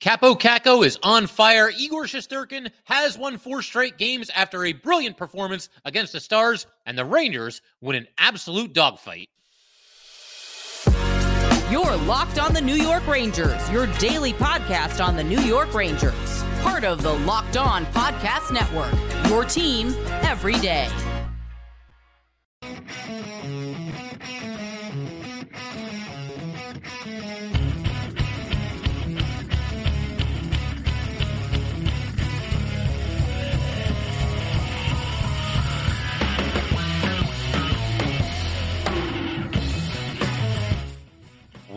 Kaapo Kakko is on fire. Igor Shesterkin has won four straight games after a brilliant performance against the Stars, and the Rangers win an absolute dogfight. You're Locked on the New York Rangers, your daily podcast on the New York Rangers. Part of the Locked On Podcast Network, your team every day.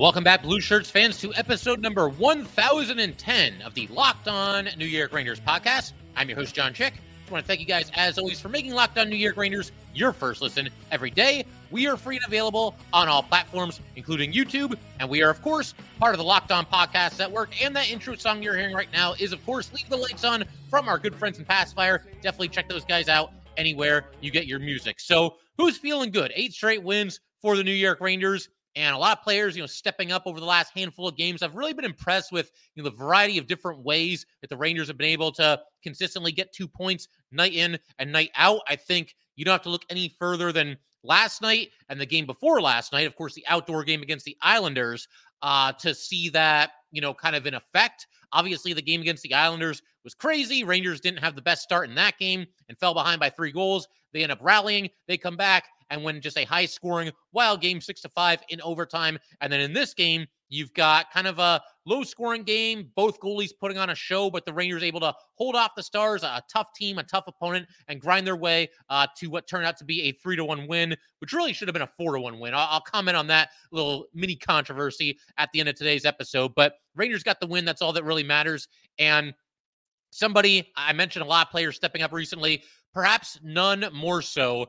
Welcome back, Blue Shirts fans, to episode number 1010 of the Locked On New York Rangers podcast. I'm your host, John Chick. I want to thank you guys, as always, for making Locked On New York Rangers your first listen every day. We are free and available on all platforms, including YouTube. And we are, of course, part of the Locked On Podcast Network. And that intro song you're hearing right now is, of course, Leave the Lights On from our good friends Passafire. Definitely check those guys out anywhere you get your music. So, who's feeling good? Eight straight wins for the New York Rangers and a lot of players, you know, stepping up over the last handful of games. I've really been impressed with you know the variety of different ways that the Rangers have been able to consistently get two points night in and night out. I think you don't have to look any further than last night and the game before last night, of course, the outdoor game against the Islanders, uh, to see that you know kind of in effect. Obviously, the game against the Islanders was crazy. Rangers didn't have the best start in that game and fell behind by three goals. They end up rallying. They come back and win just a high scoring wild game, six to five in overtime. And then in this game, you've got kind of a low scoring game, both goalies putting on a show, but the Rangers able to hold off the Stars, a tough team, a tough opponent, and grind their way uh, to what turned out to be a three to one win, which really should have been a four to one win. I'll, I'll comment on that little mini controversy at the end of today's episode, but Rangers got the win. That's all that really matters. And somebody I mentioned a lot of players stepping up recently, perhaps none more so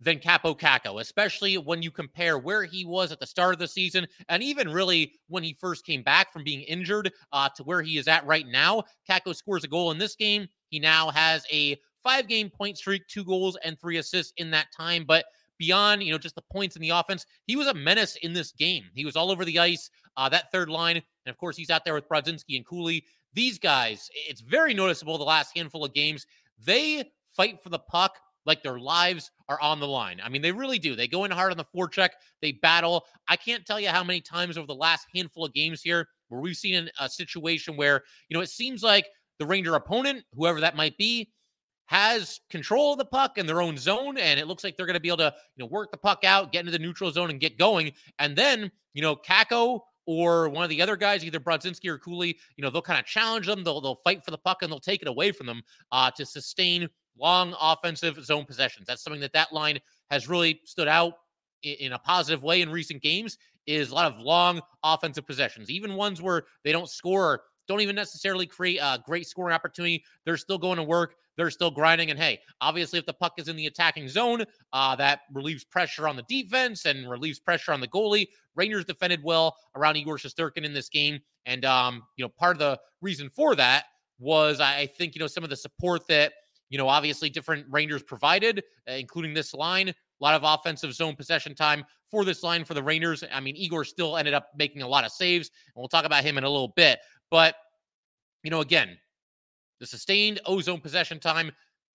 than Kaapo Kakko, especially when you compare where he was at the start of the season and even really when he first came back from being injured uh, to where he is at right now. Kakko scores a goal in this game. He now has a five game point streak, two goals and three assists in that time. But beyond, you know, just the points in the offense, he was a menace in this game. He was all over the ice, uh, that third line. And of course, he's out there with Brodzinski and Cooley. These guys, it's very noticeable the last handful of games. They fight for the puck like their lives are on the line. I mean, they really do. They go in hard on the forecheck, they battle. I can't tell you how many times over the last handful of games here where we've seen a situation where, you know, it seems like the Ranger opponent, whoever that might be, has control of the puck in their own zone, and it looks like they're going to be able to, you know, work the puck out, get into the neutral zone, and get going. And then, you know, Kakko or one of the other guys, either Brodzinski or Cooley, you know, they'll kind of challenge them. They'll they'll fight for the puck and they'll take it away from them uh, to sustain long offensive zone possessions. That's something that that line has really stood out in a positive way in recent games is a lot of long offensive possessions, even ones where they don't score, don't even necessarily create a great scoring opportunity. They're still going to work. They're still grinding. And hey, obviously, if the puck is in the attacking zone, uh, that relieves pressure on the defense and relieves pressure on the goalie. Rangers defended well around Igor Shesterkin in this game. And, um, you know, part of the reason for that was I think, you know, some of the support that you know, obviously different Rangers provided, uh, including this line. A lot of offensive zone possession time for this line for the Rangers. I mean, Igor still ended up making a lot of saves, and we'll talk about him in a little bit. But, you know, again, the sustained ozone possession time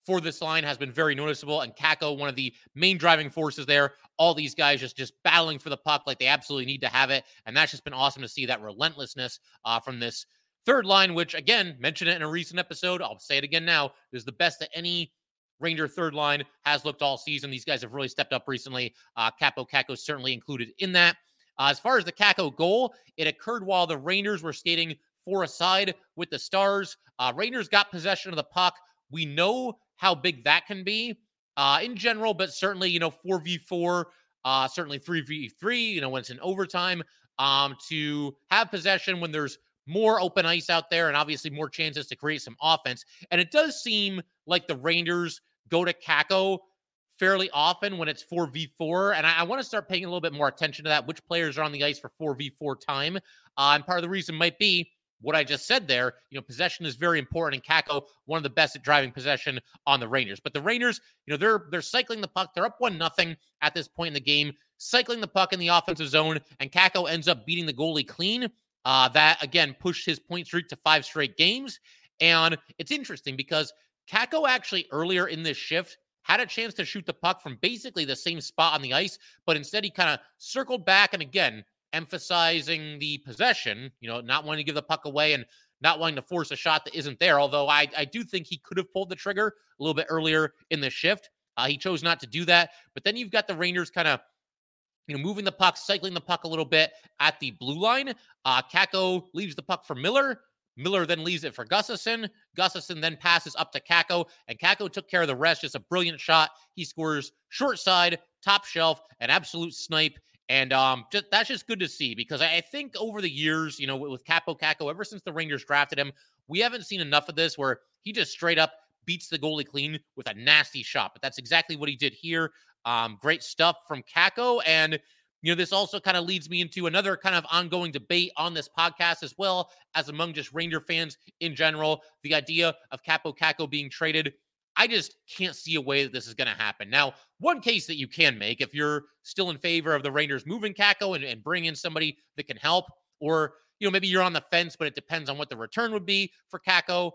for this line has been very noticeable. And Kakko, one of the main driving forces there. All these guys just just battling for the puck like they absolutely need to have it, and that's just been awesome to see that relentlessness uh, from this Third line, which again, mentioned it in a recent episode. I'll say it again now, is the best that any Ranger third line has looked all season. These guys have really stepped up recently. Uh, Kaapo Kakko certainly included in that. Uh, as far as the Kakko goal, it occurred while the Rangers were skating four aside with the Stars. Uh, Rangers got possession of the puck. We know how big that can be uh, in general, but certainly, you know, 4v4, uh, certainly 3v3, you know, when it's in overtime, um, to have possession when there's more open ice out there and obviously more chances to create some offense. And it does seem like the Rangers go to Kakko fairly often when it's 4v4. And I, I want to start paying a little bit more attention to that, which players are on the ice for 4v4 time. Uh, and part of the reason might be what I just said there. You know, possession is very important. And Kakko, one of the best at driving possession on the Rangers. But the Rangers, you know, they're they're cycling the puck. They're up one nothing at this point in the game, cycling the puck in the offensive zone, and Kakko ends up beating the goalie clean Uh, that again pushed his point streak to five straight games. And it's interesting because Kakko actually earlier in this shift had a chance to shoot the puck from basically the same spot on the ice, but instead he kind of circled back and again emphasizing the possession, you know, not wanting to give the puck away and not wanting to force a shot that isn't there. Although I, I do think he could have pulled the trigger a little bit earlier in the shift. Uh, he chose not to do that. But then you've got the Rangers kind of you know, moving the puck, cycling the puck a little bit at the blue line. Uh, Kakko leaves the puck for Miller. Miller then leaves it for Gustafsson. Gustafsson then passes up to Kakko, and Kakko took care of the rest. Just a brilliant shot. He scores short side, top shelf, an absolute snipe. And um, just, that's just good to see because I, think over the years, you know, with, Kaapo Kakko, ever since the Rangers drafted him, we haven't seen enough of this where he just straight up beats the goalie clean with a nasty shot. But that's exactly what he did here. Um, great stuff from Kakko. And, you know, this also kind of leads me into another kind of ongoing debate on this podcast as well as among just Ranger fans in general. The idea of Kaapo Kakko being traded. I just can't see a way that this is going to happen. Now, one case that you can make if you're still in favor of the Rangers moving Kakko and, and bring in somebody that can help, or you know maybe you're on the fence, but it depends on what the return would be for Kakko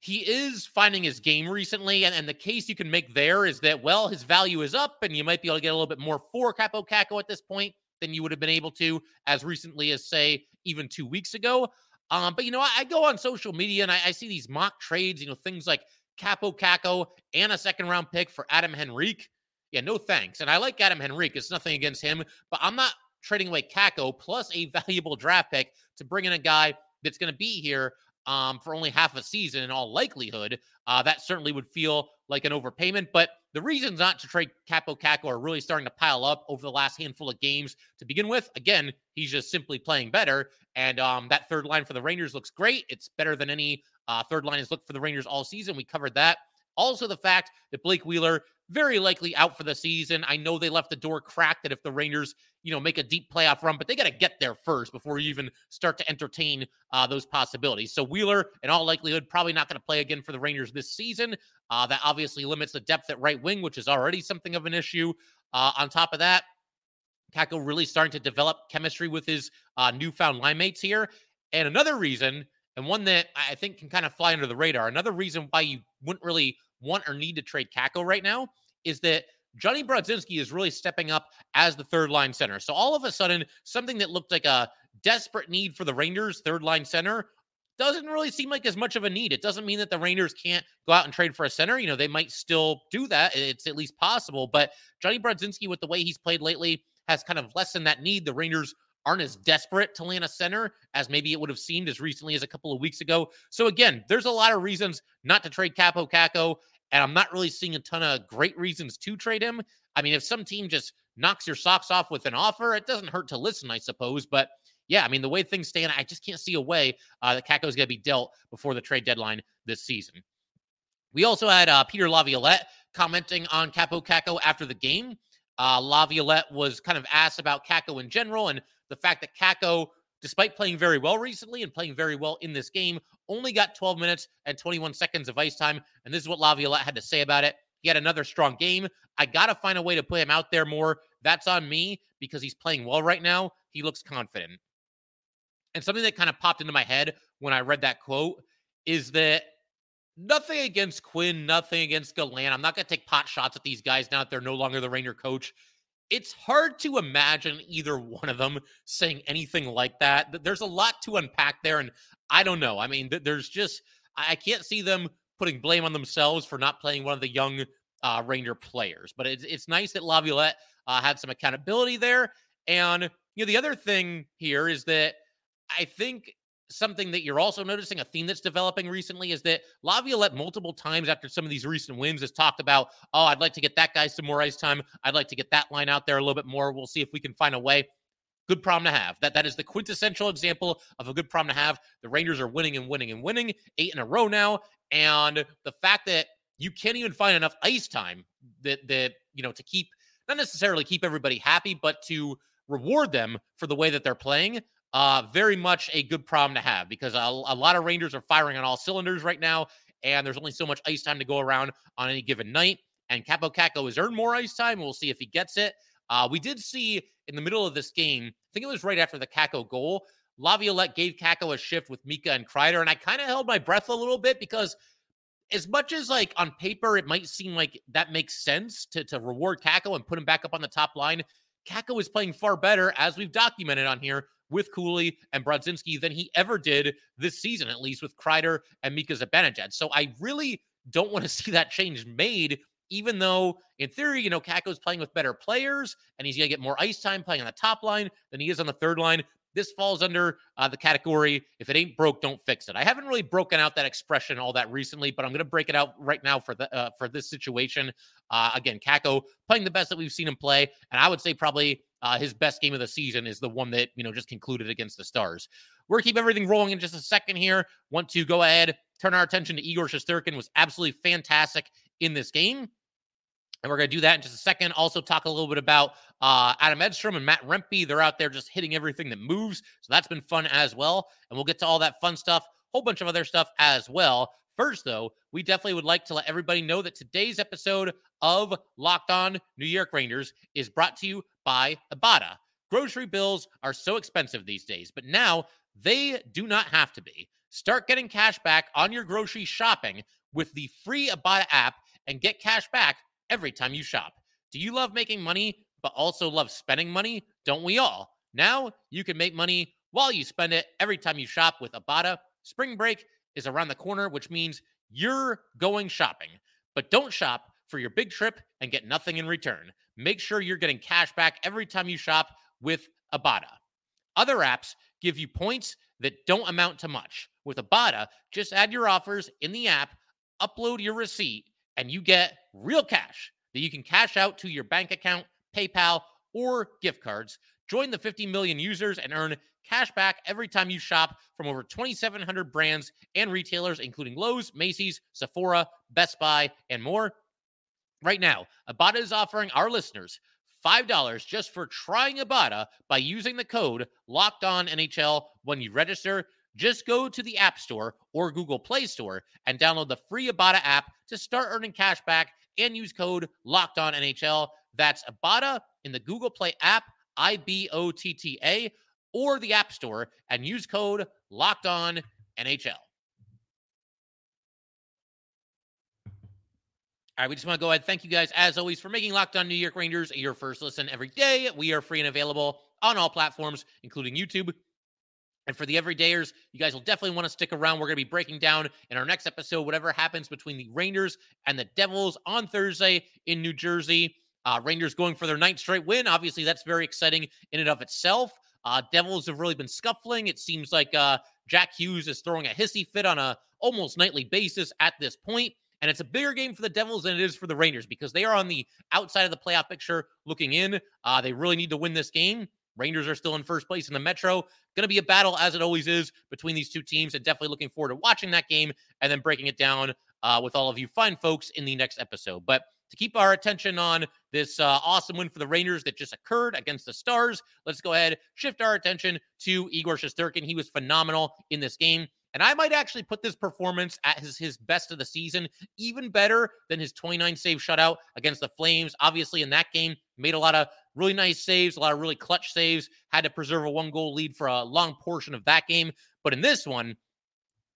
he is finding his game recently, and, and the case you can make there is that, well, his value is up, and you might be able to get a little bit more for Kaapo Kakko at this point than you would have been able to as recently as, say, even two weeks ago. Um, but, you know, I, I, go on social media and I, I, see these mock trades, you know, things like Kaapo Kakko and a second round pick for Adam Henrique. Yeah, no thanks. And I like Adam Henrique. It's nothing against him, but I'm not trading away Kakko plus a valuable draft pick to bring in a guy that's going to be here um, for only half a season in all likelihood, uh, that certainly would feel like an overpayment. But the reasons not to trade Kaapo Kakko are really starting to pile up over the last handful of games to begin with. Again, he's just simply playing better. And um, that third line for the Rangers looks great. It's better than any uh, third line has looked for the Rangers all season. We covered that. Also, the fact that Blake Wheeler very likely out for the season. I know they left the door cracked that if the Rangers, you know, make a deep playoff run, but they got to get there first before you even start to entertain uh, those possibilities. So Wheeler, in all likelihood, probably not going to play again for the Rangers this season. Uh, that obviously limits the depth at right wing, which is already something of an issue. Uh, on top of that, Kakko really starting to develop chemistry with his uh, newfound line mates here. And another reason, and one that I think can kind of fly under the radar, another reason why you wouldn't really want or need to trade Kakko right now is that Johnny Brodzinski is really stepping up as the third line center. So all of a sudden, something that looked like a desperate need for the Rangers, third line center, doesn't really seem like as much of a need. It doesn't mean that the Rangers can't go out and trade for a center. You know, they might still do that. It's at least possible. But Johnny Brodzinski, with the way he's played lately, has kind of lessened that need. The Rangers aren't as desperate to land a center as maybe it would have seemed as recently as a couple of weeks ago. So again, there's a lot of reasons not to trade Kaapo Kakko, And I'm not really seeing a ton of great reasons to trade him. I mean, if some team just knocks your socks off with an offer, it doesn't hurt to listen, I suppose. But yeah, I mean, the way things stand, I just can't see a way uh, that is going to be dealt before the trade deadline this season. We also had uh, Peter Laviolette commenting on Kaapo Kakko after the game. Uh, Laviolette was kind of asked about Kakko in general and the fact that Kakko despite playing very well recently and playing very well in this game, only got 12 minutes and 21 seconds of ice time. And this is what Laviolette had to say about it. He had another strong game. I got to find a way to put him out there more. That's on me because he's playing well right now. He looks confident. And something that kind of popped into my head when I read that quote is that nothing against Quinn, nothing against Gallant. I'm not going to take pot shots at these guys now that they're no longer the Ranger coach it's hard to imagine either one of them saying anything like that. There's a lot to unpack there. And I don't know. I mean, there's just, I can't see them putting blame on themselves for not playing one of the young uh, Ranger players. But it's, it's nice that Laviolette uh, had some accountability there. And, you know, the other thing here is that I think something that you're also noticing, a theme that's developing recently, is that Laviolette multiple times after some of these recent wins has talked about, oh, I'd like to get that guy some more ice time. I'd like to get that line out there a little bit more. We'll see if we can find a way. Good problem to have. That that is the quintessential example of a good problem to have. The Rangers are winning and winning and winning, eight in a row now, and the fact that you can't even find enough ice time that that you know to keep not necessarily keep everybody happy, but to reward them for the way that they're playing uh, very much a good problem to have because a, a, lot of Rangers are firing on all cylinders right now, and there's only so much ice time to go around on any given night. And Kaapo Kakko has earned more ice time. We'll see if he gets it. Uh, we did see in the middle of this game, I think it was right after the Kakko goal, Laviolette gave Kakko a shift with Mika and Kreider, and I kind of held my breath a little bit because as much as like on paper it might seem like that makes sense to, to reward Kakko and put him back up on the top line, Kakko is playing far better, as we've documented on here, with Cooley and Brodzinski than he ever did this season, at least with Kreider and Mika Zibanejad. So I really don't want to see that change made, even though in theory, you know, Kakko's playing with better players and he's going to get more ice time playing on the top line than he is on the third line. This falls under uh, the category if it ain't broke, don't fix it. I haven't really broken out that expression all that recently, but I'm going to break it out right now for the uh, for this situation. Uh, again, Kakko playing the best that we've seen him play, and I would say probably uh, his best game of the season is the one that you know just concluded against the Stars. We're keep everything rolling in just a second here. Want to go ahead, turn our attention to Igor Shesterkin was absolutely fantastic in this game. And we're going to do that in just a second. Also, talk a little bit about uh, Adam Edstrom and Matt Rempe. They're out there just hitting everything that moves. So that's been fun as well. And we'll get to all that fun stuff, whole bunch of other stuff as well. First, though, we definitely would like to let everybody know that today's episode of Locked On New York Rangers is brought to you by Ibotta. Grocery bills are so expensive these days, but now they do not have to be. Start getting cash back on your grocery shopping with the free Ibotta app and get cash back every time you shop. Do you love making money, but also love spending money? Don't we all? Now you can make money while you spend it every time you shop with Ibotta. Spring break is around the corner, which means you're going shopping. But don't shop for your big trip and get nothing in return. Make sure you're getting cash back every time you shop with Ibotta. Other apps give you points that don't amount to much. With Ibotta, just add your offers in the app, upload your receipt, and you get real cash that you can cash out to your bank account, PayPal, or gift cards. Join the 50 million users and earn cash back every time you shop from over 2,700 brands and retailers, including Lowe's, Macy's, Sephora, Best Buy, and more. Right now, Ibotta is offering our listeners $5 just for trying Ibotta by using the code Locked On NHL when you register. Just go to the App Store or Google Play Store and download the free Ibotta app to start earning cash back and use code Locked On NHL. That's Ibotta in the Google Play app, I B O T T A, or the App Store, and use code Locked On NHL. All right, we just want to go ahead. Thank you guys, as always, for making Locked On New York Rangers your first listen every day. We are free and available on all platforms, including YouTube. And for the everydayers, you guys will definitely want to stick around. We're going to be breaking down in our next episode whatever happens between the Rangers and the Devils on Thursday in New Jersey. Uh, Rangers going for their ninth straight win. Obviously, that's very exciting in and of itself. Uh, Devils have really been scuffling. It seems like uh, Jack Hughes is throwing a hissy fit on a almost nightly basis at this point. And it's a bigger game for the Devils than it is for the Rangers because they are on the outside of the playoff picture looking in. Uh, they really need to win this game. Rangers are still in first place in the Metro. Going to be a battle, as it always is, between these two teams. And definitely looking forward to watching that game and then breaking it down uh, with all of you fine folks in the next episode. But to keep our attention on this uh, awesome win for the Rangers that just occurred against the Stars, let's go ahead, shift our attention to Igor Shesterkin. He was phenomenal in this game. And I might actually put this performance at his, his best of the season, even better than his 29 save shutout against the Flames. Obviously, in that game, made a lot of really nice saves, a lot of really clutch saves, had to preserve a one goal lead for a long portion of that game. But in this one,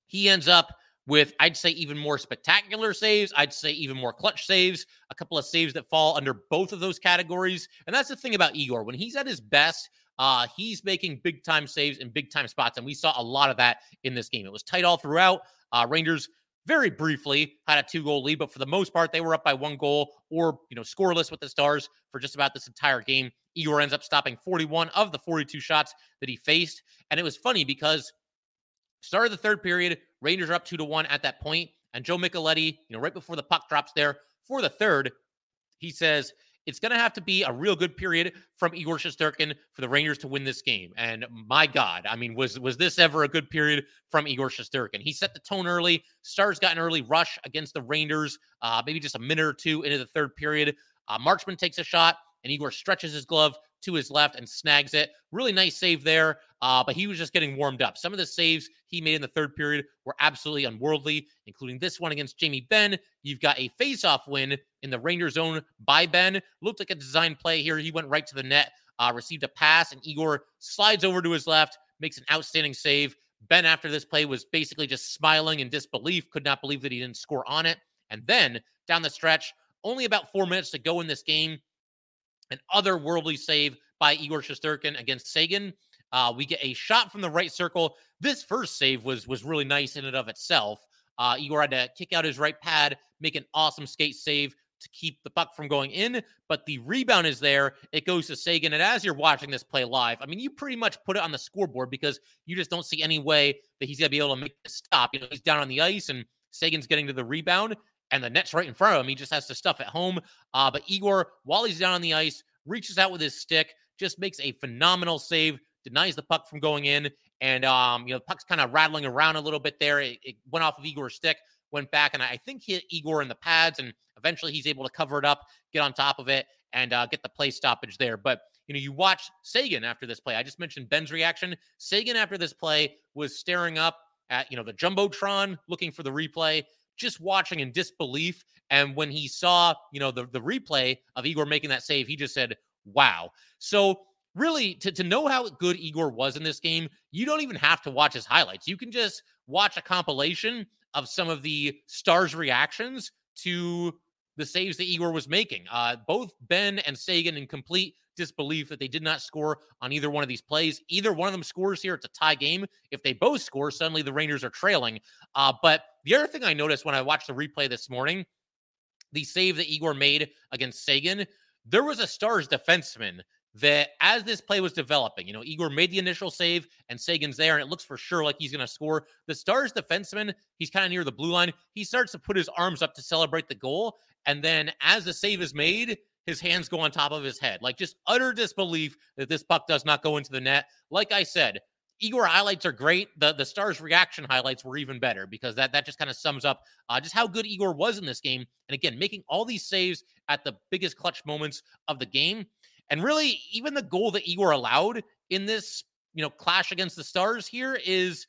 he ends up with, I'd say, even more spectacular saves. I'd say even more clutch saves, a couple of saves that fall under both of those categories. And that's the thing about Igor. When he's at his best, uh, he's making big time saves in big time spots, and we saw a lot of that in this game. It was tight all throughout. Uh, Rangers very briefly had a two goal lead, but for the most part, they were up by one goal or you know scoreless with the Stars for just about this entire game. Igor ends up stopping 41 of the 42 shots that he faced, and it was funny because start of the third period, Rangers are up two to one at that point, and Joe Micheletti, you know, right before the puck drops there for the third, he says it's going to have to be a real good period from Igor Shesterkin for the Rangers to win this game. And my God, I mean, was was this ever a good period from Igor Shesterkin? He set the tone early. Stars got an early rush against the Rangers, uh, maybe just a minute or two into the third period. Uh, Marchment takes a shot, and Igor stretches his glove to his left and snags it. Really nice save there, uh, but he was just getting warmed up. Some of the saves he made in the third period were absolutely unworldly, including this one against Jamie Benn. You've got a face-off win in the Ranger zone by Benn. Looked like a design play here. He went right to the net, uh, received a pass, and Igor slides over to his left, makes an outstanding save. Benn, after this play, was basically just smiling in disbelief, could not believe that he didn't score on it. And then down the stretch, only about four minutes to go in this game, an otherworldly save by Igor Shesterkin against Seguin. Uh, we get a shot from the right circle. This first save was was really nice in and of itself. Uh, Igor had to kick out his right pad, make an awesome skate save to keep the puck from going in, but the rebound is there. It goes to Seguin. And as you're watching this play live, I mean, you pretty much put it on the scoreboard because you just don't see any way that he's going to be able to make the stop. You know, he's down on the ice and Seguin's getting to the rebound and the net's right in front of him. He just has to stuff at home. Uh, but Igor, while he's down on the ice, reaches out with his stick, just makes a phenomenal save, denies the puck from going in. And, um, you know, the puck's kind of rattling around a little bit there. It, it went off of Igor's stick, went back, and I think hit Igor in the pads. And eventually he's able to cover it up, get on top of it, and uh, get the play stoppage there. But, you know, you watch Seguin after this play. I just mentioned Benn's reaction. Seguin after this play was staring up at, you know, the Jumbotron, looking for the replay just watching in disbelief. And when he saw, you know, the, the replay of Igor making that save, he just said, wow. So really to, to know how good Igor was in this game, you don't even have to watch his highlights. You can just watch a compilation of some of the stars' reactions to the saves that Igor was making. Uh, both Benn and Seguin in complete disbelief that they did not score on either one of these plays. Either one of them scores here, it's a tie game. If they both score, suddenly the Rangers are trailing. Uh, but the other thing I noticed when I watched the replay this morning, the save that Igor made against Seguin, there was a Stars defenseman that as this play was developing, you know, Igor made the initial save and Seguin's there, and it looks for sure like he's going to score. The Stars defenseman, he's kind of near the blue line. He starts to put his arms up to celebrate the goal. And then as the save is made, his hands go on top of his head. Like just utter disbelief that this puck does not go into the net. Like I said, Igor highlights are great. The the Stars reaction highlights were even better because that that just kind of sums up uh, just how good Igor was in this game. And again, making all these saves at the biggest clutch moments of the game. And really, even the goal that Igor allowed in this, you know, clash against the Stars here is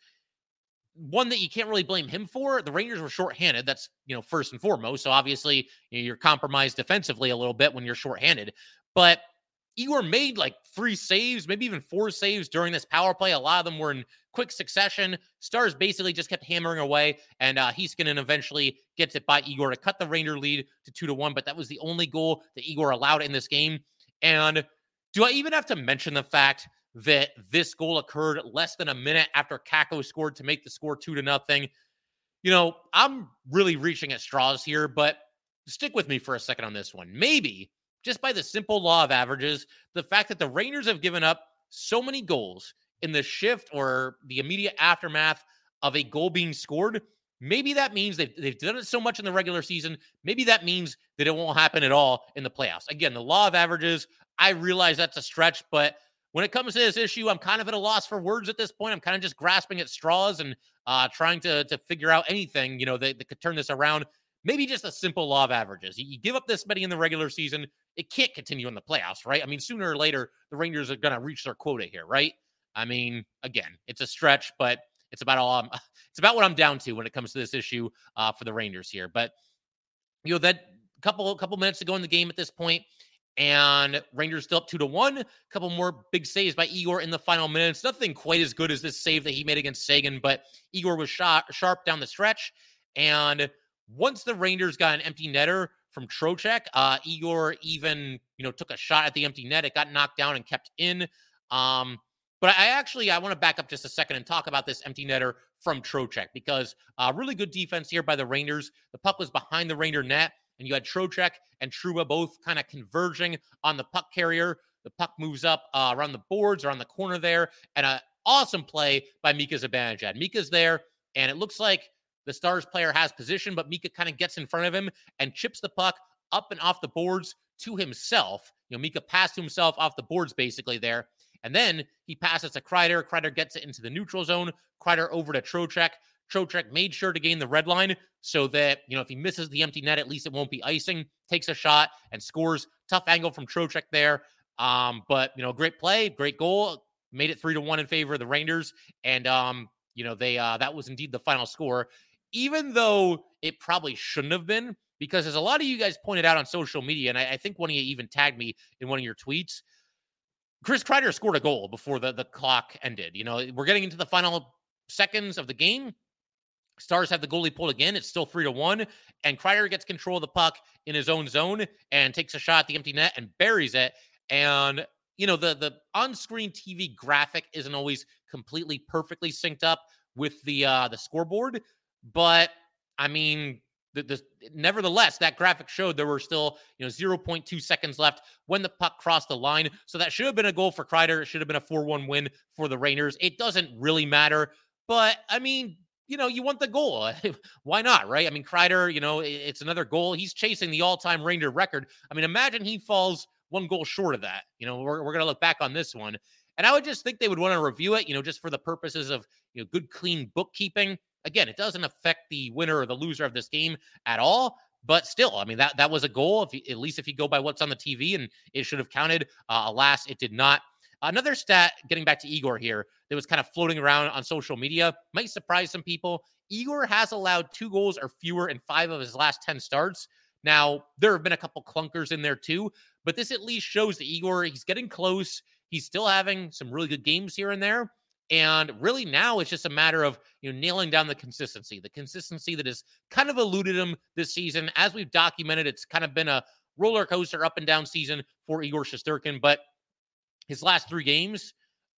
one that you can't really blame him for. The Rangers were shorthanded. That's, you know, first and foremost. So obviously, you're compromised defensively a little bit when you're shorthanded. But Igor made like three saves, maybe even four saves during this power play. A lot of them were in quick succession. Stars basically just kept hammering away, and uh, Heiskanen eventually gets it by Igor to cut the Ranger lead to two to one. But that was the only goal that Igor allowed in this game. And do I even have to mention the fact that this goal occurred less than a minute after Kakko scored to make the score two to nothing. You know, I'm really reaching at straws here, but stick with me for a second on this one. Maybe just by the simple law of averages, the fact that the Rangers have given up so many goals in the shift or the immediate aftermath of a goal being scored, maybe that means they've, they've done it so much in the regular season. Maybe that means that it won't happen at all in the playoffs. Again, the law of averages, I realize that's a stretch, but when it comes to this issue, I'm kind of at a loss for words at this point. I'm kind of just grasping at straws and uh, trying to to figure out anything you know that, that, could turn this around. Maybe just a simple law of averages. You, give up this many in the regular season, it can't continue in the playoffs, right? I mean, sooner or later, the Rangers are going to reach their quota here, right? I mean, again, it's a stretch, but it's about all I'm, it's about what I'm down to when it comes to this issue uh, for the Rangers here. But you know that couple couple minutes to go in the game at this point and Rangers still up two to one. A couple more big saves by Igor in the final minutes. Nothing quite as good as this save that he made against Seguin, but Igor was shot sharp down the stretch. And once the Rangers got an empty netter from Trocheck, uh, Igor even you know took a shot at the empty net. It got knocked down and kept in. Um, but I actually I want to back up just a second and talk about this empty netter from Trocheck because uh, really good defense here by the Rangers. The puck was behind the Ranger net and you had Trocheck and Trouba both kind of converging on the puck carrier. The puck moves up uh, around the boards or on the corner there, and an awesome play by Mika Zibanejad. Mika's there, and it looks like the Stars player has position, but Mika kind of gets in front of him and chips the puck up and off the boards to himself. You know, Mika passed himself off the boards basically there. And then he passes to Kreider. Kreider gets it into the neutral zone. Kreider over to Trocheck. Trocheck made sure to gain the red line so that, you know, if he misses the empty net, at least it won't be icing. Takes a shot and scores. Tough angle from Trocheck there. Um, but, you know, great play, great goal. Made it three to one in favor of the Rangers. And, um, you know, they, uh, that was indeed the final score, even though it probably shouldn't have been, because as a lot of you guys pointed out on social media, and I, I think one of you even tagged me in one of your tweets, Chris Kreider scored a goal before the, the clock ended. You know, we're getting into the final seconds of the game. Stars have the goalie pulled again. It's still three to one. And Kreider gets control of the puck in his own zone and takes a shot at the empty net and buries it. And, you know, the the on-screen TV graphic isn't always completely perfectly synced up with the uh the scoreboard. But I mean, the, the, nevertheless, that graphic showed there were still you know 0.2 seconds left when the puck crossed the line. So that should have been a goal for Kreider. It should have been a 4-1 win for the Rangers. It doesn't really matter, but I mean, you know, you want the goal. Why not, right? I mean, Kreider, you know, it's another goal. He's chasing the all-time Ranger record. I mean, imagine he falls one goal short of that. You know, we're, we're going to look back on this one. And I would just think they would want to review it, you know, just for the purposes of, you know, good, clean bookkeeping. Again, it doesn't affect the winner or the loser of this game at all. But still, I mean that that was a goal. If you, at least if you go by what's on the TV, and it should have counted. Uh, alas, it did not. Another stat, getting back to Igor here, that was kind of floating around on social media, might surprise some people. Igor has allowed two goals or fewer in five of his last 10 starts. Now, there have been a couple clunkers in there too, but this at least shows that Igor, he's getting close. He's still having some really good games here and there. And really now it's just a matter of you know nailing down the consistency, the consistency that has kind of eluded him this season. As we've documented, it's kind of been a roller coaster up and down season for Igor Shesterkin. But his last three games,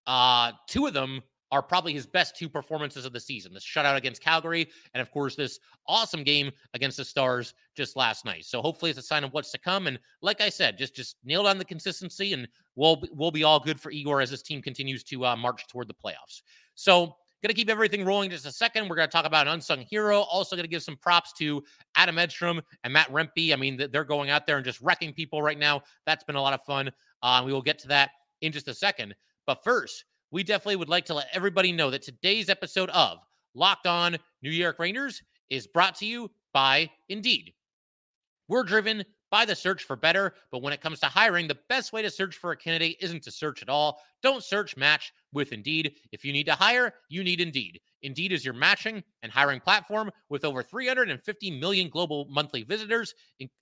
uh, two of them are probably his best two performances of the season. This shutout against Calgary, and of course, this awesome game against the Stars just last night. So hopefully, it's a sign of what's to come. And like I said, just just nail down the consistency, and we'll we'll be all good for Igor as this team continues to uh, march toward the playoffs. So. Going to keep everything rolling just a second. We're going to talk about an unsung hero. Also, going to give some props to Adam Edstrom and Matt Rempe. I mean, they're going out there and just wrecking people right now. That's been a lot of fun. Uh, we will get to that in just a second. But first, we definitely would like to let everybody know that today's episode of Locked On New York Rangers is brought to you by Indeed. We're driven by the search for better, but when it comes to hiring, the best way to search for a candidate isn't to search at all. Don't search, match with Indeed. If you need to hire, you need Indeed. Indeed is your matching and hiring platform with over 350 million global monthly visitors,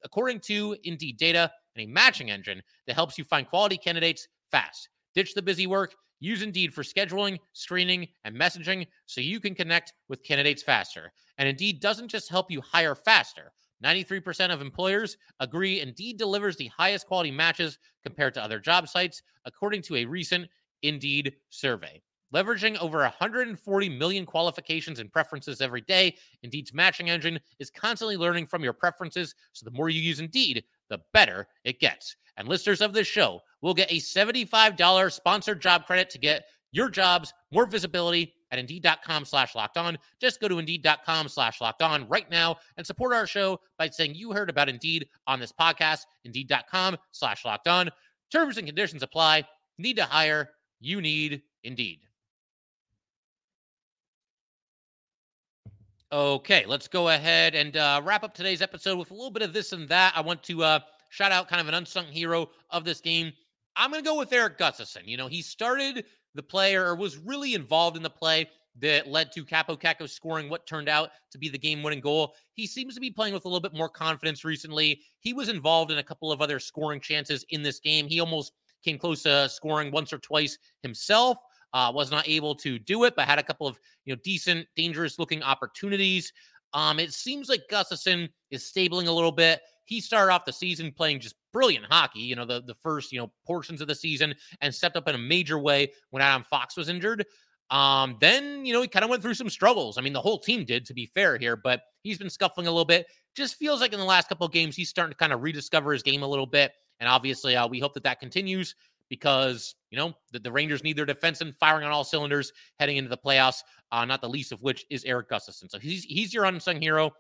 according to Indeed data, and a matching engine that helps you find quality candidates fast. Ditch the busy work. Use Indeed for scheduling, screening, and messaging so you can connect with candidates faster. And Indeed doesn't just help you hire faster. 93% of employers agree Indeed delivers the highest quality matches compared to other job sites, according to a recent Indeed survey. Leveraging over 140 million qualifications and preferences every day, Indeed's matching engine is constantly learning from your preferences. So the more you use Indeed, the better it gets. And listeners of this show will get a $75 sponsored job credit to get your jobs more visibility at indeed.com slash locked on. Just go to indeed.com slash locked on right now and support our show by saying you heard about Indeed on this podcast. Indeed.com slash locked on. Terms and conditions apply. Need to hire. You need Indeed. Okay, let's go ahead and uh, wrap up today's episode with a little bit of this and that. I want to uh, shout out kind of an unsung hero of this game. I'm going to go with Eric Gustafsson. You know, he started the play or was really involved in the play that led to Kaapo Kakko scoring what turned out to be the game winning goal. He seems to be playing with a little bit more confidence recently. He was involved in a couple of other scoring chances in this game. He almost came close to scoring once or twice himself. Uh, was not able to do it, but had a couple of you know decent, dangerous looking opportunities. Um, it seems like Gustafsson is stabling a little bit he started off the season playing just brilliant hockey, you know, the, the first, you know, portions of the season and stepped up in a major way when Adam Fox was injured. Um, then, you know, he kind of went through some struggles. I mean, the whole team did, to be fair here, but he's been scuffling a little bit. Just feels like in the last couple of games, he's starting to kind of rediscover his game a little bit. And obviously, uh, we hope that that continues because, you know, the, the Rangers need their defense and firing on all cylinders heading into the playoffs, uh, not the least of which is Eric Gustafsson. So he's, he's your unsung hero.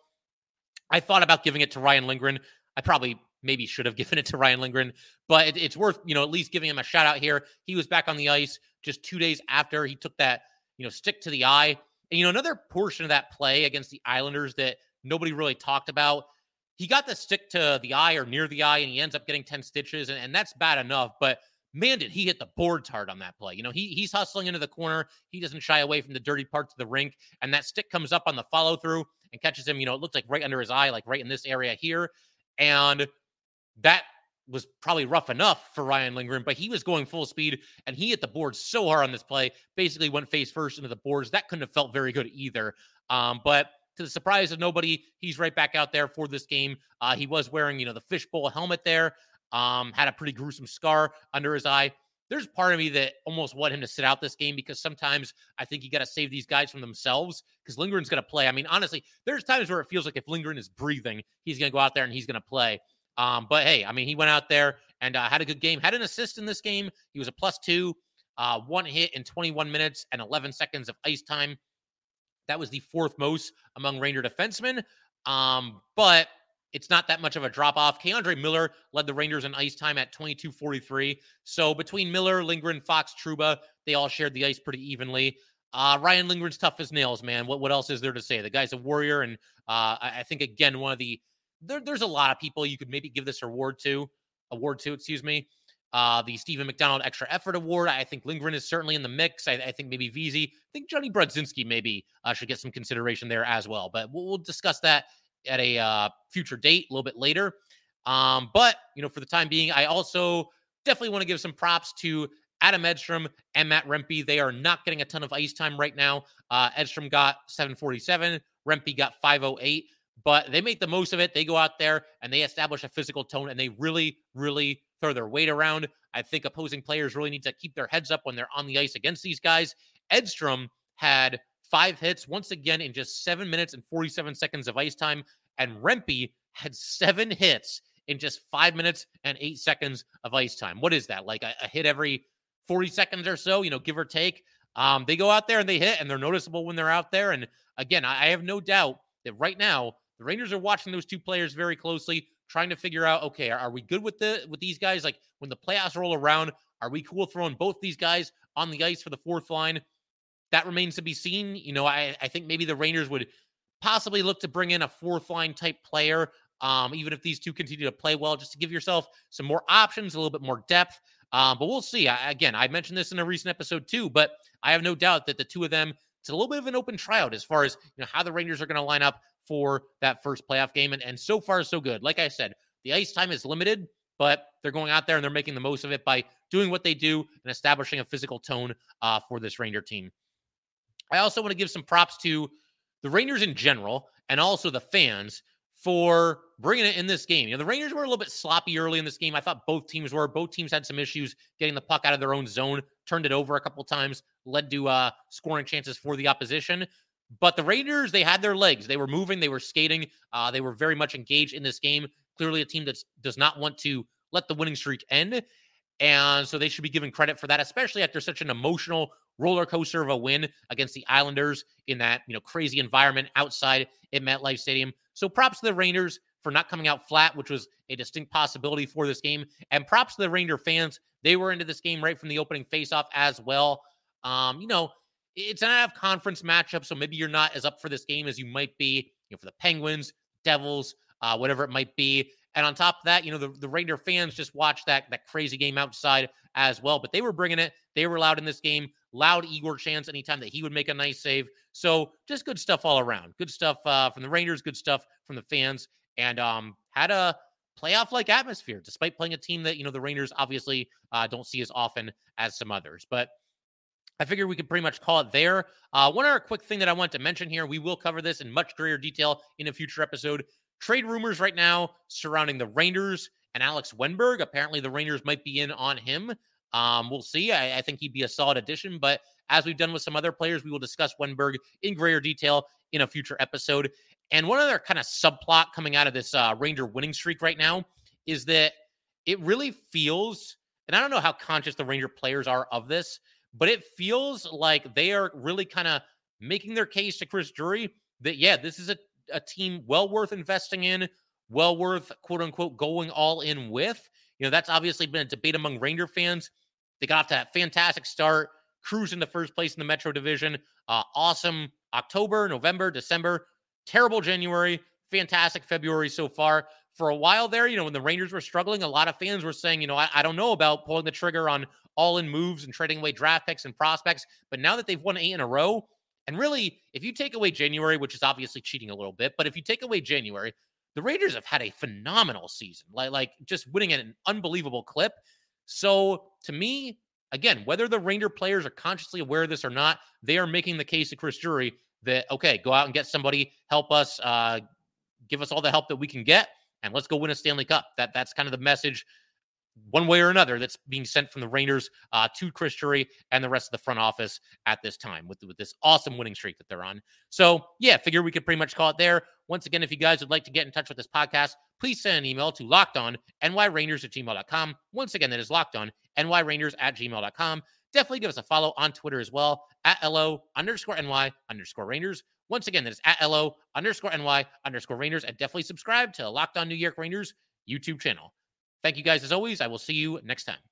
I thought about giving it to Ryan Lindgren. I probably maybe should have given it to Ryan Lindgren, but it, it's worth, you know, at least giving him a shout out here. He was back on the ice just two days after he took that, you know, stick to the eye. And, you know, another portion of that play against the Islanders that nobody really talked about, he got the stick to the eye or near the eye and he ends up getting 10 stitches. And, and that's bad enough. But man, did he hit the boards hard on that play. You know, he he's hustling into the corner. He doesn't shy away from the dirty parts of the rink. And that stick comes up on the follow through and catches him, you know, it looks like right under his eye, like right in this area here. And that was probably rough enough for Ryan Lindgren, but he was going full speed and he hit the board so hard on this play, basically went face first into the boards. That couldn't have felt very good either. Um, but to the surprise of nobody, he's right back out there for this game. Uh, he was wearing, you know, the fishbowl helmet there, um, had a pretty gruesome scar under his eye. There's part of me that almost want him to sit out this game because sometimes I think you got to save these guys from themselves because Lindgren's going to play. I mean, honestly, there's times where it feels like if Lindgren is breathing, he's going to go out there and he's going to play. Um, but hey, I mean, he went out there and uh, had a good game, had an assist in this game. He was a plus two, uh, one hit in 21 minutes and 11 seconds of ice time. That was the fourth most among Ranger defensemen. Um, but it's not that much of a drop off. K'Andre Miller led the Rangers in ice time at 22:43. So between Miller, Lindgren, Fox, Trouba, they all shared the ice pretty evenly. Uh, Ryan Lindgren's tough as nails, man. What what else is there to say? The guy's a warrior, and uh, I, think again one of the there, there's a lot of people you could maybe give this award to, award to, excuse me. Uh, the Steven McDonald Extra Effort Award. I think Lindgren is certainly in the mix. I, I think maybe Vesey. I think Johnny Brodzinski maybe uh, should get some consideration there as well. But we'll, we'll discuss that at a uh, future date a little bit later. Um, but you know, for the time being, I also definitely want to give some props to Adam Edstrom and Matt Rempe. They are not getting a ton of ice time right now. Uh, Edstrom got 747, Rempe got 508 but they make the most of it. They go out there and they establish a physical tone and they really, really throw their weight around. I think opposing players really need to keep their heads up when they're on the ice against these guys. Edstrom had five hits once again in just seven minutes and 47 seconds of ice time. And Rempe had seven hits in just five minutes and eight seconds of ice time. What is that? Like a, a hit every 40 seconds or so, you know, give or take. Um, they go out there and they hit and they're noticeable when they're out there. And again, I, I have no doubt that right now the Rangers are watching those two players very closely, trying to figure out, okay, are, are we good with the with these guys? Like when the playoffs roll around, are we cool throwing both these guys on the ice for the fourth line? That remains to be seen. You know, I, I think maybe the Rangers would possibly look to bring in a fourth line type player, um, even if these two continue to play well, just to give yourself some more options, a little bit more depth. Um, but we'll see. I, again, I mentioned this in a recent episode too, but I have no doubt that the two of them, it's a little bit of an open tryout as far as you know how the Rangers are going to line up for that first playoff game. And, and so far, so good. Like I said, the ice time is limited, but they're going out there and they're making the most of it by doing what they do and establishing a physical tone uh, for this Ranger team. I also want to give some props to the Rangers in general and also the fans for bringing it in this game. You know, the Rangers were a little bit sloppy early in this game. I thought both teams were. Both teams had some issues getting the puck out of their own zone, turned it over a couple times, led to uh, scoring chances for the opposition. But the Raiders, they had their legs. They were moving, they were skating, uh, they were very much engaged in this game. Clearly, a team that does not want to let the winning streak end. And so they should be given credit for that, especially after such an emotional roller coaster of a win against the Islanders in that you know crazy environment outside at MetLife Stadium. So props to the Rangers for not coming out flat, which was a distinct possibility for this game. And props to the Ranger fans. They were into this game right from the opening faceoff as well. Um, you know, it's an out of conference matchup, so maybe you're not as up for this game as you might be, you know, for the Penguins, Devils, uh, whatever it might be. And on top of that, you know, the, the Raider fans just watched that that crazy game outside as well. But they were bringing it. They were loud in this game. Loud Igor chants anytime that he would make a nice save. So just good stuff all around. Good stuff uh, from the Rangers. Good stuff from the fans. And um, had a playoff like atmosphere, despite playing a team that you know the Rangers obviously uh, don't see as often as some others. But I figured we could pretty much call it there. Uh, one other quick thing that I want to mention here we will cover this in much greater detail in a future episode. Trade rumors right now surrounding the Rangers and Alex Wennberg. Apparently, the Rangers might be in on him. Um, we'll see. I, I, think he'd be a solid addition, but as we've done with some other players, we will discuss Wennberg in greater detail in a future episode. And one other kind of subplot coming out of this uh, Ranger winning streak right now is that it really feels, and I don't know how conscious the Ranger players are of this, but it feels like they are really kind of making their case to Chris Drury that, yeah, this is a, a team well worth investing in, well worth, quote unquote, going all in with. You know, that's obviously been a debate among Ranger fans. They got off to that fantastic start, cruising the first place in the Metro Division. Uh, awesome October, November, December, terrible January, fantastic February so far for a while there, you know, when the Rangers were struggling, a lot of fans were saying, you know, I, I don't know about pulling the trigger on all in moves and trading away draft picks and prospects. But now that they've won eight in a row, and really, if you take away January, which is obviously cheating a little bit, but if you take away January, the Raiders have had a phenomenal season, like like just winning at an unbelievable clip. So to me, again, whether the Raider players are consciously aware of this or not, they are making the case to Chris Drury that okay, go out and get somebody, help us, uh, give us all the help that we can get, and let's go win a Stanley Cup. That that's kind of the message one way or another that's being sent from the Raiders uh, to Chris Drury and the rest of the front office at this time with, with this awesome winning streak that they're on. So, yeah, figure we could pretty much call it there. Once again, if you guys would like to get in touch with this podcast, please send an email to lockedon nyrangers at gmail.com. Once again, that is locked on nyrangers at gmail.com. Definitely give us a follow on Twitter as well at LO underscore NY underscore Rangers. Once again, that is at LO underscore NY underscore Rangers. And definitely subscribe to Locked On New York Rangers YouTube channel. Thank you guys as always. I will see you next time.